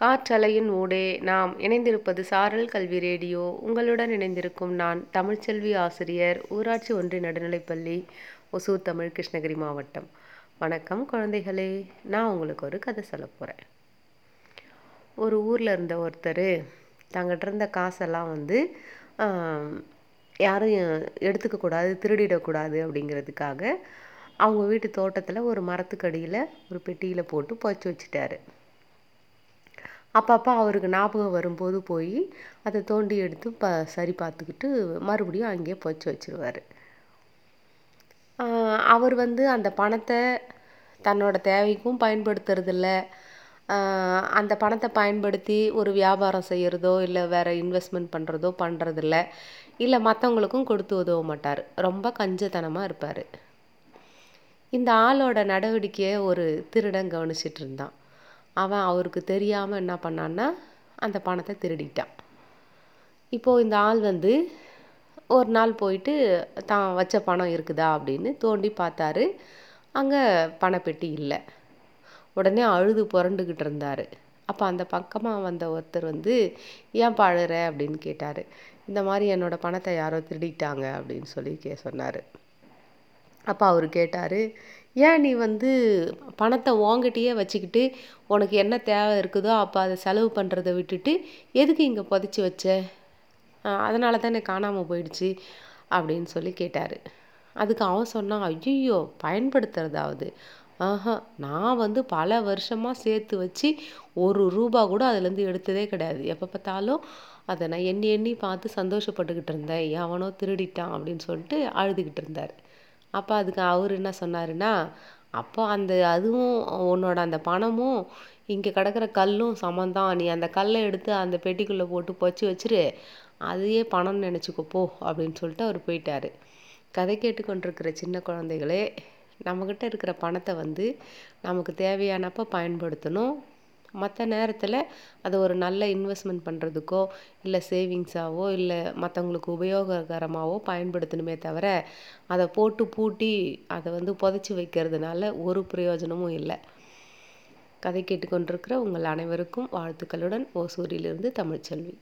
காற்றலையின் ஊடே நாம் இணைந்திருப்பது சாரல் கல்வி ரேடியோ. உங்களுடன் இணைந்திருக்கும் நான் தமிழ்ச்செல்வி ஆசிரியர் ஊராட்சி ஒன்றிய நடுநிலைப்பள்ளி ஒசூர் தமிழ் கிருஷ்ணகிரி மாவட்டம். வணக்கம் குழந்தைகளே நான் உங்களுக்கு ஒரு கதை சொல்ல போகிறேன் ஒரு ஊரில் இருந்த ஒருத்தர் தங்கிட்ட இருந்த காசெல்லாம் வந்து யாரும் எடுத்துக்கக்கூடாது திருடிடக்கூடாது அப்படிங்கிறதுக்காக அவங்க வீட்டு தோட்டத்தில் ஒரு மரத்துக்கடியில் ஒரு பெட்டியில் போட்டு புதைச்சி வச்சுட்டாரு. அப்பப்போ அவருக்கு ஞாபகம் வரும்போது போய் அதை தோண்டி எடுத்து ப சரி பார்த்துக்கிட்டு மறுபடியும் அங்கேயே புதைச்சி வச்சிருவார். அவர் வந்து அந்த பணத்தை தன்னோட தேவைக்கும் பயன்படுத்துறதில்ல. அந்த பணத்தை பயன்படுத்தி ஒரு வியாபாரம் செய்கிறதோ இல்லை வேறு இன்வெஸ்ட்மெண்ட் பண்ணுறதோ பண்ணுறதில்ல இல்லை மற்றவங்களுக்கும் கொடுத்து உதவ மாட்டார். ரொம்ப கஞ்சத்தனமாக இருப்பார். இந்த ஆளோட நடவடிக்கையை ஒரு திருடன் கவனிச்சிட்டு இருந்தான். அவன் அவருக்கு தெரியாமல் என்ன பண்ணான்னா அந்த பணத்தை திருடிட்டான். இப்போது இந்த ஆள் வந்து ஒரு நாள் போயிட்டு தான் வச்ச பணம் இருக்குதா? அப்படின்னு தோண்டி பார்த்தாரு. அங்கே பணப்பெட்டி இல்லை. உடனே அழுது புரண்டுக்கிட்டு இருந்தார். அப்போ அந்த பக்கமாக வந்த ஒருத்தர் வந்து ஏன் பாழுற? அப்படின்னு கேட்டார். இந்த மாதிரி என்னோட பணத்தை யாரோ திருடிட்டாங்க அப்படின்னு சொல்லி கே சொன்னார். அப்போ அவர் கேட்டார் ஏன் நீ வந்து பணத்தை உன்கிட்டயே வச்சுக்கிட்டு உனக்கு என்ன தேவை இருக்குதோ அப்போ அதை செலவு பண்ணுறதை விட்டுட்டு எதுக்கு இங்கே புதைச்சி வச்ச? அதனால தானே காணாமல் போயிடுச்சு அப்படின்னு சொல்லி கேட்டார். அதுக்கு அவன் சொன்னான் ஐயோ பயன்படுத்துறதாவது? ஆஹா நான் வந்து பல வருஷமாக சேர்த்து வச்சு ஒரு ரூபா கூட அதுலேருந்து எடுத்ததே கிடையாது. எப்போ பார்த்தாலும் அதை நான் எண்ணி எண்ணி பார்த்து சந்தோஷப்பட்டுக்கிட்டு இருந்தேன். எவனோ திருடிட்டான் அப்படின்னு சொல்லிட்டு அழுதுகிட்டு இருந்தார். அப்போ அதுக்கு அவர் என்ன சொன்னாருன்னா அப்போ அந்த அதுவும் உன்னோட அந்த பணமும் இங்கே கிடக்கிற கல்லும் சமந்தான். நீ அந்த கல்லை எடுத்து அந்த பெட்டிக்குள்ளே போட்டு பொச்சு வச்சிரு. அதையே பணம்னு நினச்சிக்கோ போ அப்படின்னு சொல்லிட்டு அவர் போயிட்டார். கதை கேட்டுக்கொண்டிருக்கிற சின்ன குழந்தைகளே நம்மக்கிட்ட இருக்கிற பணத்தை வந்து நமக்கு தேவையானப்போ பயன்படுத்தணும். மற்ற நேரத்தில் அதை ஒரு நல்ல இன்வெஸ்ட்மெண்ட் பண்ணுறதுக்கோ இல்லை சேவிங்ஸாவோ இல்லை மற்றவங்களுக்கு உபயோககரமாகவோ பயன்படுத்தணுமே தவிர அதை போட்டு பூட்டி அதை வந்து புதைச்சி வைக்கிறதுனால ஒரு பிரயோஜனமும் இல்லை. கதை கேட்டுக்கொண்டிருக்கிற உங்கள் அனைவருக்கும் வாழ்த்துக்களுடன் ஓசூரிலிருந்து தமிழ்ச்செல்வி.